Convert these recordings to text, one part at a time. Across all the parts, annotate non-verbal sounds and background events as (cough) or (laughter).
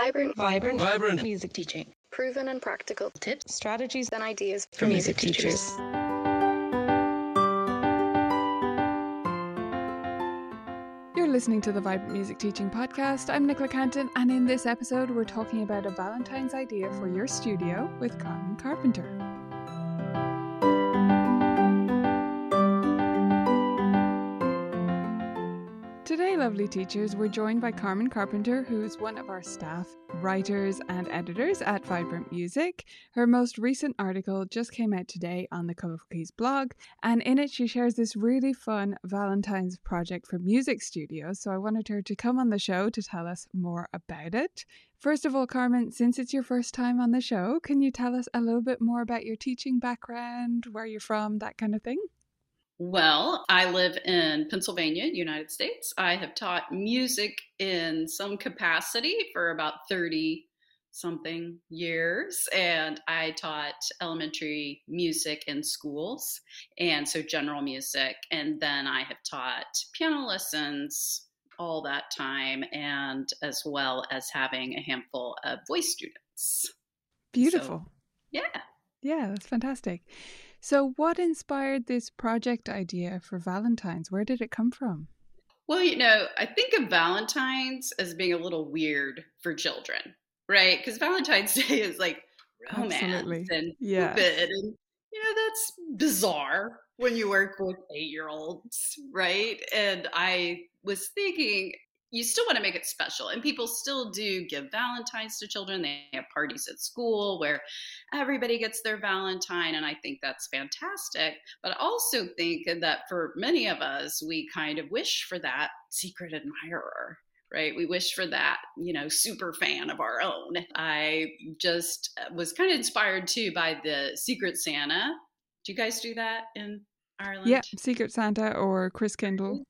Vibrant, Vibrant, Vibrant. music teaching. proven and practical Tips, strategies and ideas for music teachers. You're listening to the Vibrant Music Teaching Podcast. I'm Nicola Cantan, and in this episode, we're talking about a Valentine's idea for your studio with Carmen Carpenter. Lovely teachers, we're joined by Carmen Carpenter, who is one of our staff writers and editors at Vibrant Music. Her most recent article just came out today on the Colourful Keys blog, and in it, she shares this really fun Valentine's project for music studios. So I wanted her to come on the show to tell us more about it. First of all, Carmen, since it's your first time on the show, can you tell us a little bit more about your teaching background, where you're from, that kind of thing? Well, I live in Pennsylvania, United States. I have taught music in some capacity for about 30 something years, and I taught elementary music in schools, and so general music. And then I have taught piano lessons all that time, and as well as having a handful of voice students. Beautiful. Yeah. Yeah, that's fantastic. So, what inspired this project idea for Valentine's? Where did it come from? Well, you know, I think of Valentine's as being a little weird for children, right? Because Valentine's (laughs) Day is like romance Absolutely. and Yeah. Cupid, and you know that's bizarre when you work with eight-year-olds, right? And I was thinking, you still want to make it special, and people still do give Valentines to children. They have parties at school where everybody gets their Valentine, and I think that's fantastic. But I also think that for many of us, we kind of wish for that secret admirer. Right. We wish for that, you know, super fan of our own. I just uh, was kind of inspired too by the Secret Santa. Do you guys do that in Ireland? Yeah, Secret Santa or Christkindl. Mm-hmm.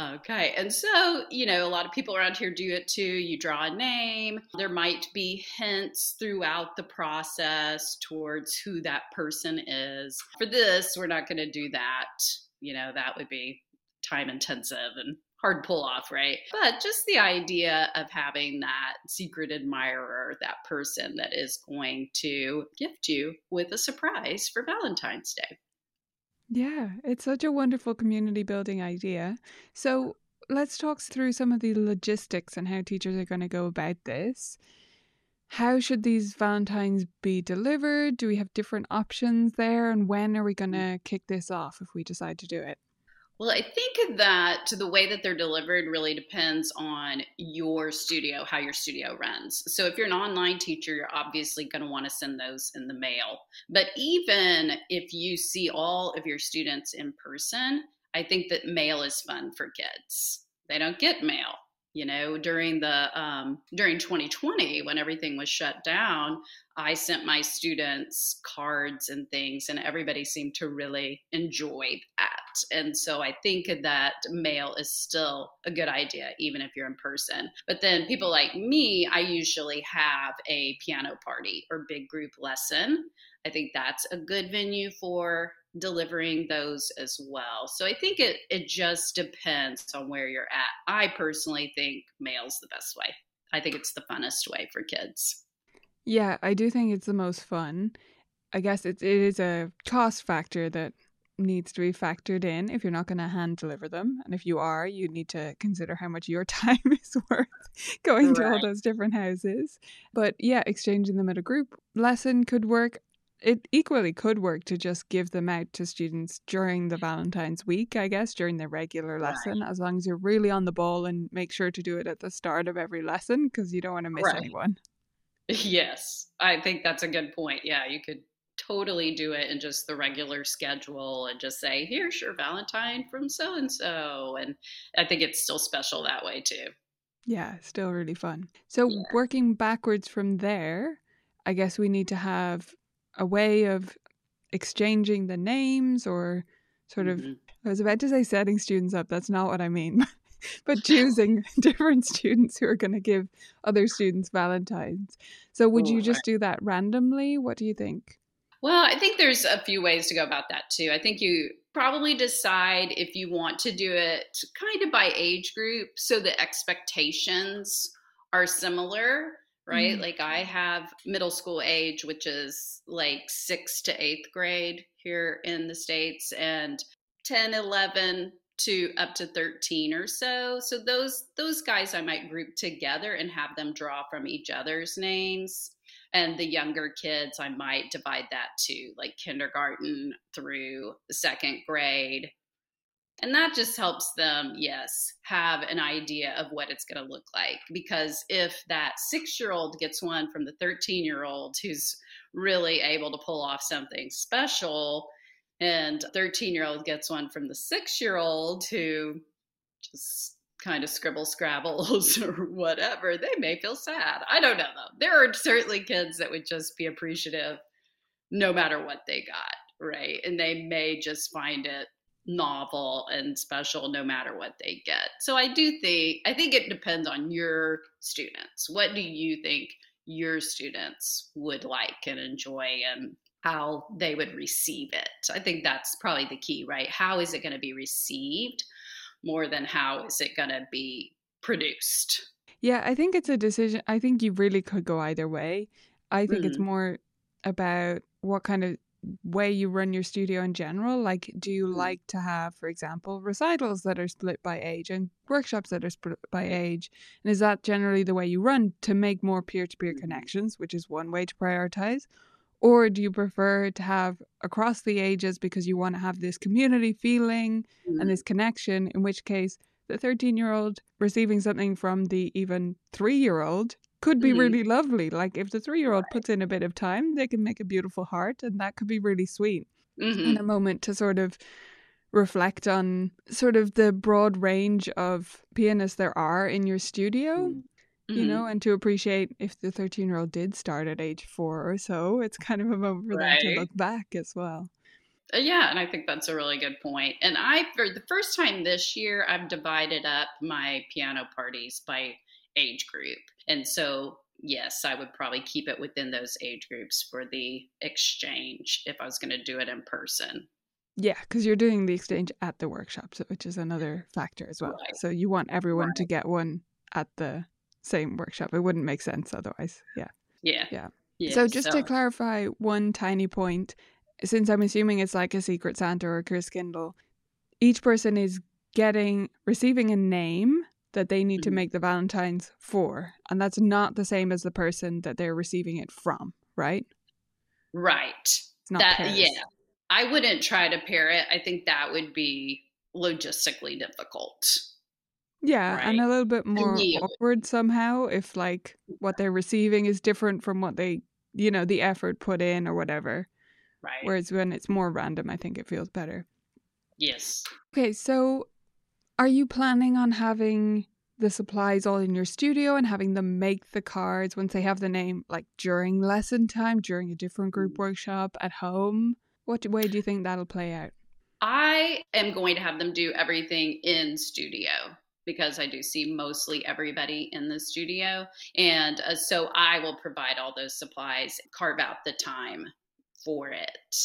Okay. And so, you know, a lot of people around here do it too. You draw a name. There might be hints throughout the process towards who that person is. For this, we're not going to do that. You know, that would be time intensive and hard pull off, right? But just the idea of having that secret admirer, that person that is going to gift you with a surprise for Valentine's Day. Yeah, it's such a wonderful community building idea. So, let's talk through some of the logistics and how teachers are going to go about this. How should these Valentines be delivered? Do we have different options there? And when are we mm. going to kick this off if we decide to do it? Well, I think that the way that they're delivered really depends on your studio, how your studio runs. So, if you're an online teacher, you're obviously going to want to send those in the mail. But even if you see all of your students in person, I think that mail is fun for kids. They don't get mail. You know, during the um, during 2020, when everything was shut down, I sent my students cards and things, and everybody seemed to really enjoy that. And so I think that mail is still a good idea, even if you're in person. But then people like me, I usually have a piano party or big group lesson. I think that's a good venue for delivering those as well. So I think it it just depends on where you're at. I personally think mail's the best way. I think it's the funnest way for kids. Yeah, I do think it's the most fun. I guess it, it is a cost factor that needs to be factored in if you're not going to hand deliver them. And if you are, you need to consider how much your (laughs) time is worth going to all those different houses. But yeah, exchanging them at a group lesson could work. It equally could work to just give them out to students during the Valentine's week, I guess, during the regular Right. lesson, as long as you're really on the ball and make sure to do it at the start of every lesson because you don't want to miss Right. anyone. (laughs) Yes, I think that's a good point. Yeah, you could totally do it in just the regular schedule and just say, here's your Valentine from so and so. And I think it's still special that way too. Yeah, still really fun. So, Yeah. working backwards from there, I guess we need to have a way of exchanging the names or sort of, Mhm. I was about to say setting students up. That's not what I mean. (laughs) but (laughs) choosing (laughs) different students who are going to give other students Valentines. So, would you just do that randomly? What do you think? Well, I think there's a few ways to go about that too. I think you probably decide if you want to do it kind of by age group so the expectations are similar right? Mm-hmm. Like I have middle school age, which is like sixth to eighth grade here in the States, and 10, 11 to up to 13 or so. So those those guys I might group together and have them draw from each other's names. And the younger kids, I might divide that to like kindergarten through second grade and that just helps them, yes, have an idea of what it's going to look like. Because if that six year old gets one from the 13 year old who's really able to pull off something special, and 13 year old gets one from the six year old who just kind of scribble scrabbles (laughs) or whatever, they may feel sad. I don't know though. There are certainly kids that would just be appreciative no matter what they got, right? And they may just find it novel and special no matter what they get. So I do think I think it depends on your students. What do you think your students would like and enjoy and how they would receive it? I think that's probably the key, right? How is it going to be received more than how is it going to be produced? Yeah, I think it's a decision. I think you really could go either way. I think mm. it's more about what kind of way you run your studio in general? Like, do you mm. like to have, for example, recitals that are split by age and workshops that are split by age? And is that generally the way you run to make more peer to peer connections, which is one way to prioritize? Or do you prefer to have across the ages because you want to have this community feeling mm-hmm. and this connection? In which case, the 13 year old receiving something from the even three year old could be mm-hmm. really lovely. Like if the three year old puts in a bit of time, they can make a beautiful heart, and that could be really sweet. Mm-hmm. And a moment to sort of reflect on sort of the broad range of pianists there are in your studio. Mm-hmm. You know, and to appreciate if the 13 year old did start at age four or so, it's kind of a moment for right. them to look back as well. Uh, yeah, and I think that's a really good point. And I, for the first time this year, I've divided up my piano parties by age group. And so, yes, I would probably keep it within those age groups for the exchange if I was going to do it in person. Yeah, because you're doing the exchange at the workshop, which is another factor as well. Right. So you want everyone right. to get one at the same workshop. It wouldn't make sense otherwise. Yeah. Yeah. Yeah. yeah so just so. to clarify one tiny point, since I'm assuming it's like a Secret Santa or a Christkindl, each person is getting receiving a name that they need to mm-hmm. make the Valentine's for. And that's not the same as the person that they're receiving it from, right? Right. It's not that, pairs. yeah. I wouldn't try to pair it. I think that would be logistically difficult. Yeah, right? and a little bit more awkward somehow if like what they're receiving is different from what they, you know, the effort put in or whatever. Right. Whereas when it's more random, I think it feels better. Yes. Okay, so are you planning on having the supplies all in your studio and having them make the cards once they have the name, like during lesson time, during a different group mm. workshop at home? What way do you think that'll play out? I am going to have them do everything in studio because I do see mostly everybody in the studio. And uh, so I will provide all those supplies, carve out the time for it.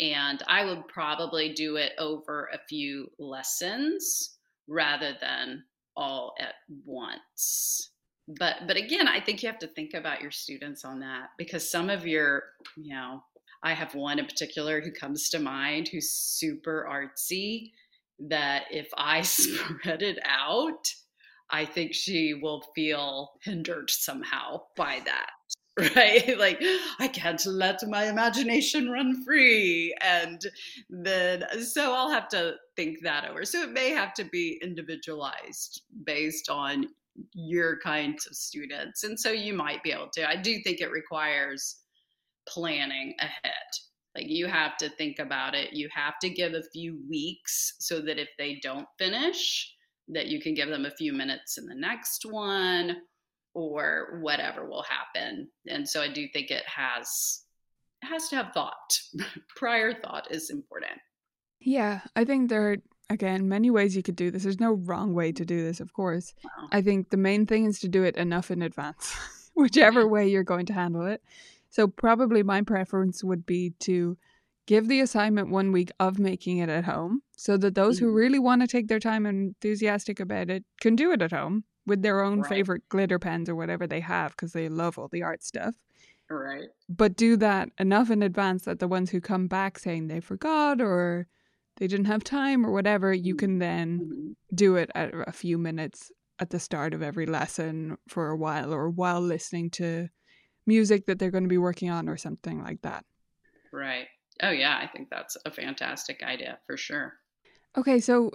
And I would probably do it over a few lessons rather than all at once but but again i think you have to think about your students on that because some of your you know i have one in particular who comes to mind who's super artsy that if i (laughs) spread it out i think she will feel hindered somehow by that (laughs) right? like I can't let my imagination run free. And then so I'll have to think that over. So it may have to be individualized based on your kinds of students. And so you might be able to. I do think it requires planning ahead. Like you have to think about it. You have to give a few weeks so that if they don't finish, that you can give them a few minutes in the next one or whatever will happen. And so I do think it has it has to have thought. (laughs) Prior thought is important. Yeah, I think there are again many ways you could do this. There's no wrong way to do this, of course. Wow. I think the main thing is to do it enough in advance, (laughs) whichever way you're going to handle it. So probably my preference would be to give the assignment one week of making it at home so that those mm-hmm. who really want to take their time and enthusiastic about it can do it at home with their own Right. favorite glitter pens or whatever they have because they love all the art stuff. Right. But do that enough in advance that the ones who come back saying they forgot or they didn't have time or whatever, you can then Mhm. do it at a few minutes at the start of every lesson for a while or while listening to music that they're going to be working on or something like that. Right. Oh, yeah. I think that's a fantastic idea for sure. Okay, so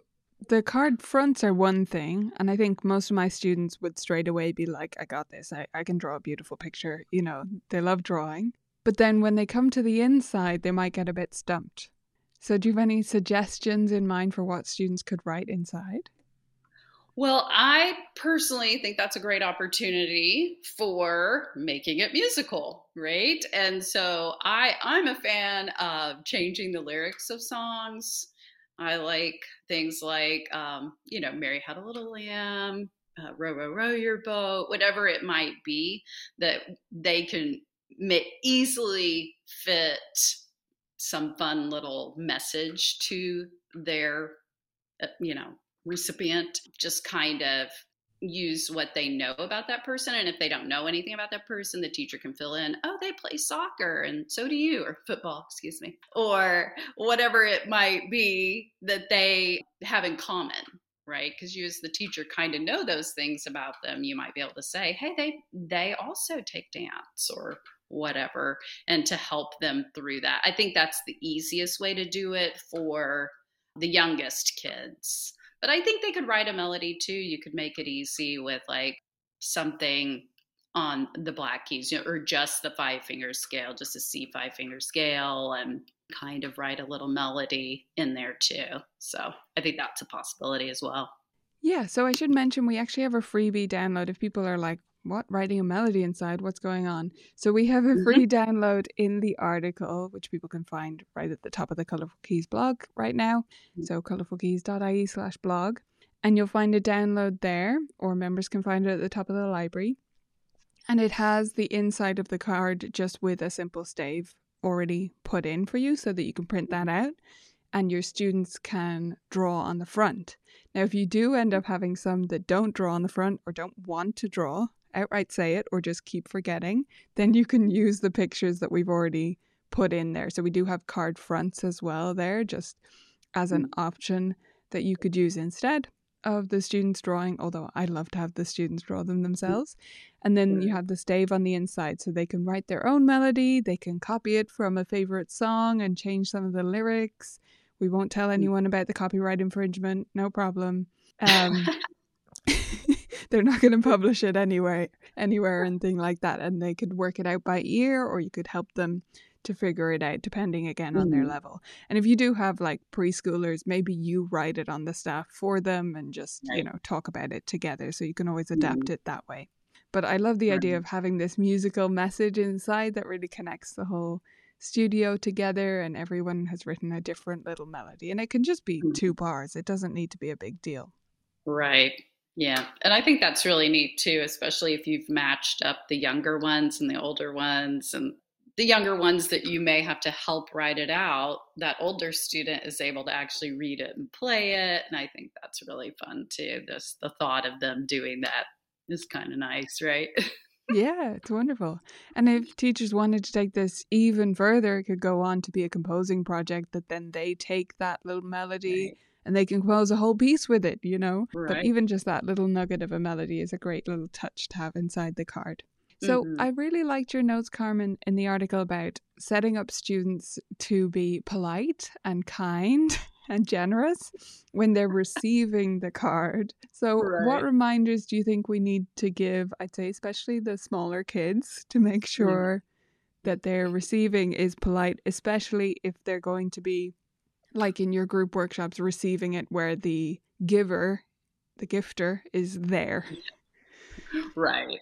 the card fronts are one thing, and I think most of my students would straight away be like, I got this, I, I can draw a beautiful picture. You know, they love drawing. But then when they come to the inside, they might get a bit stumped. So, do you have any suggestions in mind for what students could write inside? Well, I personally think that's a great opportunity for making it musical, right? And so I I'm a fan of changing the lyrics of songs. I like things like um, you know, Mary had a little lamb, uh, row row row your boat, whatever it might be that they can easily fit some fun little message to their uh, you know recipient just kind of use what they know about that person and if they don't know anything about that person the teacher can fill in oh they play soccer and so do you or football excuse me or whatever it might be that they have in common right? Because you as the teacher kind of know those things about them. You might be able to say hey they they also take dance or whatever and to help them through that. I think that's the easiest way to do it for the youngest kids but I think they could write a melody too. You could make it easy with like something on the black keys, you know, or just the five finger scale, just a C five finger scale, and kind of write a little melody in there too. So I think that's a possibility as well. Yeah, so I should mention we actually have a freebie download if people are like, what, writing a melody inside? What's going on? So we have a Mhm. free download in the article, which people can find right at the top of the Colourful Keys blog right now. Mhm. So colourfulkeys.ie slash blog. And you'll find a download there, or members can find it at the top of the library. And it has the inside of the card just with a simple stave already put in for you so that you can print that out and your students can draw on the front. Now, if you do end up having some that don't draw on the front or don't want to draw, outright say it or just keep forgetting, then you can use the pictures that we've already put in there. So we do have card fronts as well there, just as an mm. option that you could use instead of the students drawing, although I'd love to have the students draw them mm. themselves. And then you have the stave on the inside so they can write their own melody, they can copy it from a favorite song and change some of the lyrics. We won't tell mm. anyone about the copyright infringement, no problem. (laughs) Um, they're not going to publish it anyway, anywhere or anything like that, and they could work it out by ear, or you could help them to figure it out, depending again on their Mhm. level. And if you do have like preschoolers, maybe you write it on the staff for them and just you know talk about it together, so you can always adapt it that way. But I love the idea of having this musical message inside that really connects the whole studio together and everyone has written a different little melody and it can just be Mhm. two bars it doesn't need to be a big deal Right. Yeah. And I think that's really neat too, especially if you've matched up the younger ones and the older ones and the younger ones that you may have to help write it out, that older student is able to actually read it and play it. And I think that's really fun too. This the thought of them doing that is kind of nice, right? (laughs) yeah it's wonderful and if teachers wanted to take this even further it could go on to be a composing project that then they take that little melody Right. And they can compose a whole piece with it you know but even just that little nugget of a melody is a great little touch to have inside the card so Mhm. I really liked your notes, Carmen, in the article about setting up students to be polite and kind (laughs) and generous when they're receiving the card. So, what reminders do you think we need to give? I'd say, especially the smaller kids, to make sure that they're receiving is polite, especially if they're going to be, like in your group workshops, receiving it where the giver, the gifter, is there. (laughs) Right.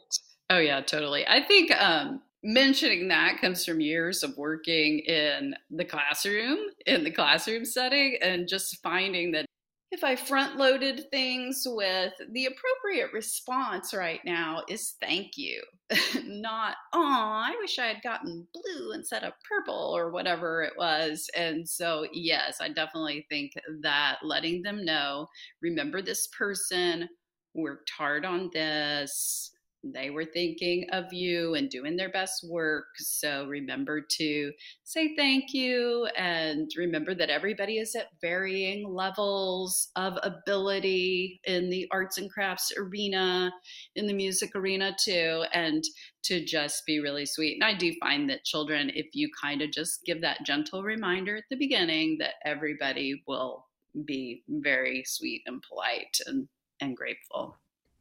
Oh yeah, totally. I think um, mentioning that comes from years of working in the classroom, in the classroom setting, and just finding that if I front loaded things with the appropriate response right now is thank you, (laughs) not, oh, I wish I had gotten blue instead of purple or whatever it was. And so, yes, I definitely think that letting them know, remember this person, worked hard on this they were thinking of you and doing their best work. So remember to say thank you and remember that everybody is at varying levels of ability in the arts and crafts arena, in the music arena too, and to just be really sweet. And I do find that children, if you kind of just give that gentle reminder at the beginning, that everybody will be very sweet and polite and, and grateful.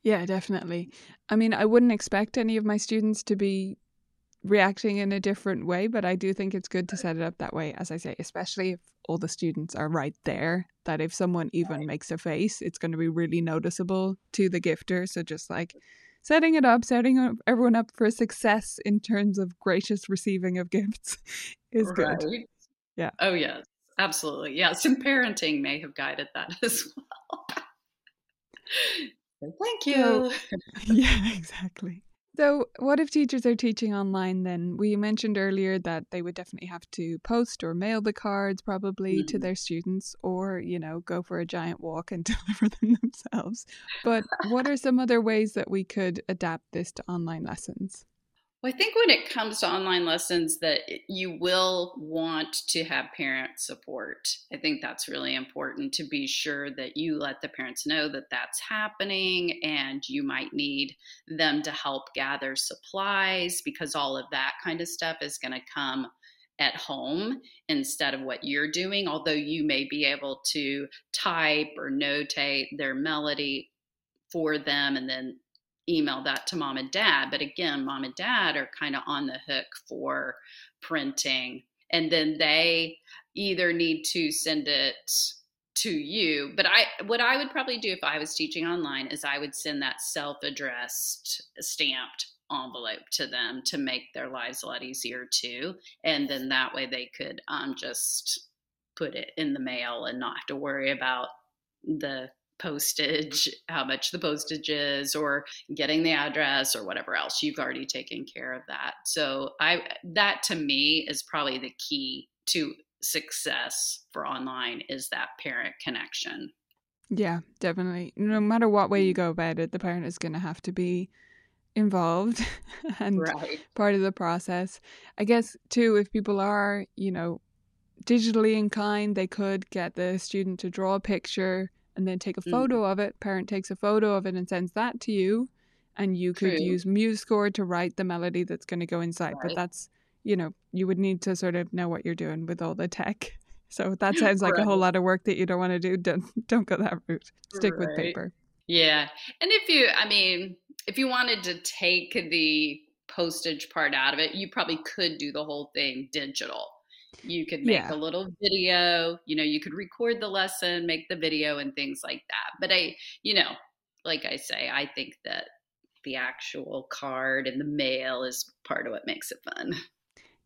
Yeah, definitely. I mean, I wouldn't expect any of my students to be reacting in a different way, but I do think it's good to set it up that way, as I say, especially if all the students are right there, that if someone even makes a face, it's going to be really noticeable to the gifter. So just like setting it up, setting up everyone up for success in terms of gracious receiving of gifts (laughs) is right. good. Yeah. Oh, yes, absolutely. Yeah, some parenting may have guided that (laughs) as well. (laughs) Thank you. (laughs) Yeah, exactly. So, what if teachers are teaching online then? We mentioned earlier that they would definitely have to post or mail the cards probably mm. to their students or, you know, go for a giant walk and (laughs) deliver them themselves. But what are some other ways that we could adapt this to online lessons? Well, I think when it comes to online lessons, that you will want to have parent support. I think that's really important to be sure that you let the parents know that that's happening and you might need them to help gather supplies because all of that kind of stuff is going to come at home instead of what you're doing, although you may be able to type or notate their melody for them and then email that to mom and dad. But again, mom and dad are kind of on the hook for printing. And then they either need to send it to you. But I what I would probably do if I was teaching online is I would send that self-addressed stamped envelope to them to make their lives a lot easier too. And then that way they could um, just put it in the mail and not have to worry about the postage, how much the postage is, or getting the address or whatever else. You've already taken care of that. So I that to me is probably the key to success for online is that parent connection. Yeah, definitely. No matter what way you mm-hmm. go about it, the parent is going to have to be involved (laughs) and right. part of the process. I guess too if people are, you know, digitally inclined, they could get the student to draw a picture and then take a mm. photo mm. of it. Parent takes a photo of it and sends that to you, and you could True. use MuseScore to write the melody that's going to go inside. Right. But that's you know you would need to sort of know what you're doing with all the tech. (laughs) So that (laughs) sounds like right. a whole lot of work that you don't want to do. Don't don't go that route. Stick right. with paper. Yeah, and if you, I mean, if you wanted to take the postage part out of it, you probably could do the whole thing digital you could make yeah. a little video, you know, you could record the lesson, make the video and things like that. But I, you know, like I say, I think that the actual card and the mail is part of what makes it fun.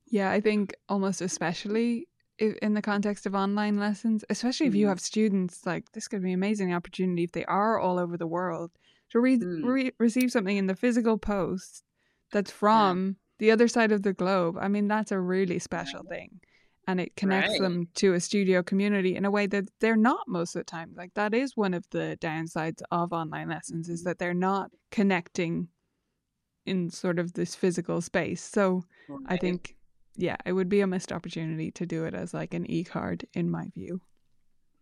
Yeah, I think almost especially in the context of online lessons, especially if you mm-hmm. have students, like this could be an amazing opportunity if they are all over the world to read, mm. re- receive something in the physical post that's from yeah. the other side of the globe. I mean, that's a really special yeah. thing and it connects right. them to a studio community in a way that they're not most of the time. Like that is one of the downsides of online lessons is that they're not connecting in sort of this physical space. So right. i think yeah it would be a missed opportunity to do it as like an e-card in my view.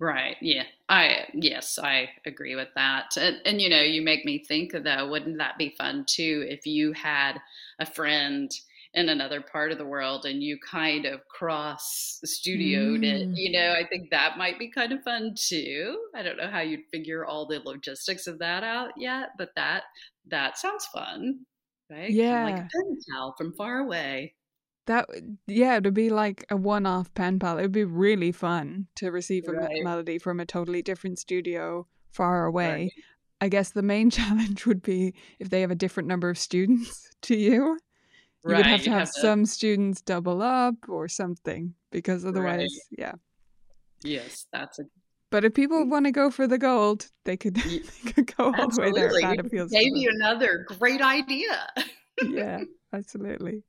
Right. Yeah. I yes i agree with that. And, and you know you make me think though wouldn't that be fun too if you had a friend in another part of the world and you kind of cross studioed mm. it you know i think that might be kind of fun too i don't know how you'd figure all the logistics of that out yet but that that sounds fun right yeah like a pen pal from far away that yeah it would be like a one-off pen pal it would be really fun to receive a right. melody from a totally different studio far away right. I guess the main (laughs) challenge would be if they have a different number of students (laughs) to you you right, would have to have, have to... some students double up or something because otherwise, right. yeah. Yes, that's a. But if people want to go for the gold, they could, (laughs) they could go all the way there. That appeals. Maybe another great idea. yeah, (laughs) absolutely.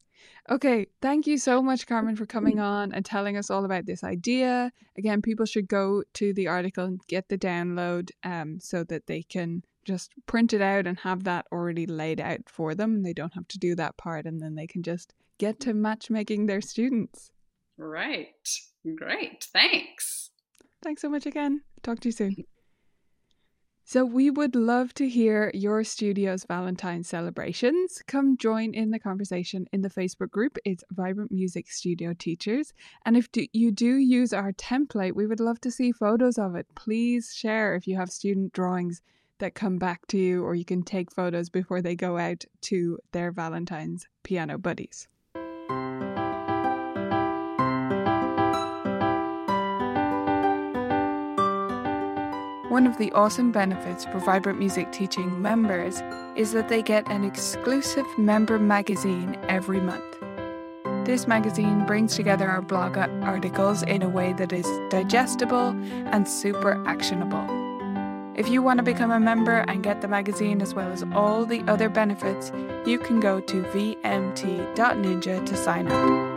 Okay, thank you so much, Carmen, for coming on and telling us all about this idea. Again, people should go to the article and get the download um, so that they can just print it out and have that already laid out for them. They don't have to do that part and then they can just get to matchmaking their students. Right. Great. Thanks. Thanks so much again. Talk to you soon. So, we would love to hear your studio's Valentine's celebrations. Come join in the conversation in the Facebook group. It's Vibrant Music Studio Teachers. And if do, you do use our template, we would love to see photos of it. Please share if you have student drawings that come back to you, or you can take photos before they go out to their Valentine's piano buddies. One of the awesome benefits for Vibrant Music Teaching members is that they get an exclusive member magazine every month. This magazine brings together our blog articles in a way that is digestible and super actionable. If you want to become a member and get the magazine as well as all the other benefits, you can go to vmt.ninja to sign up.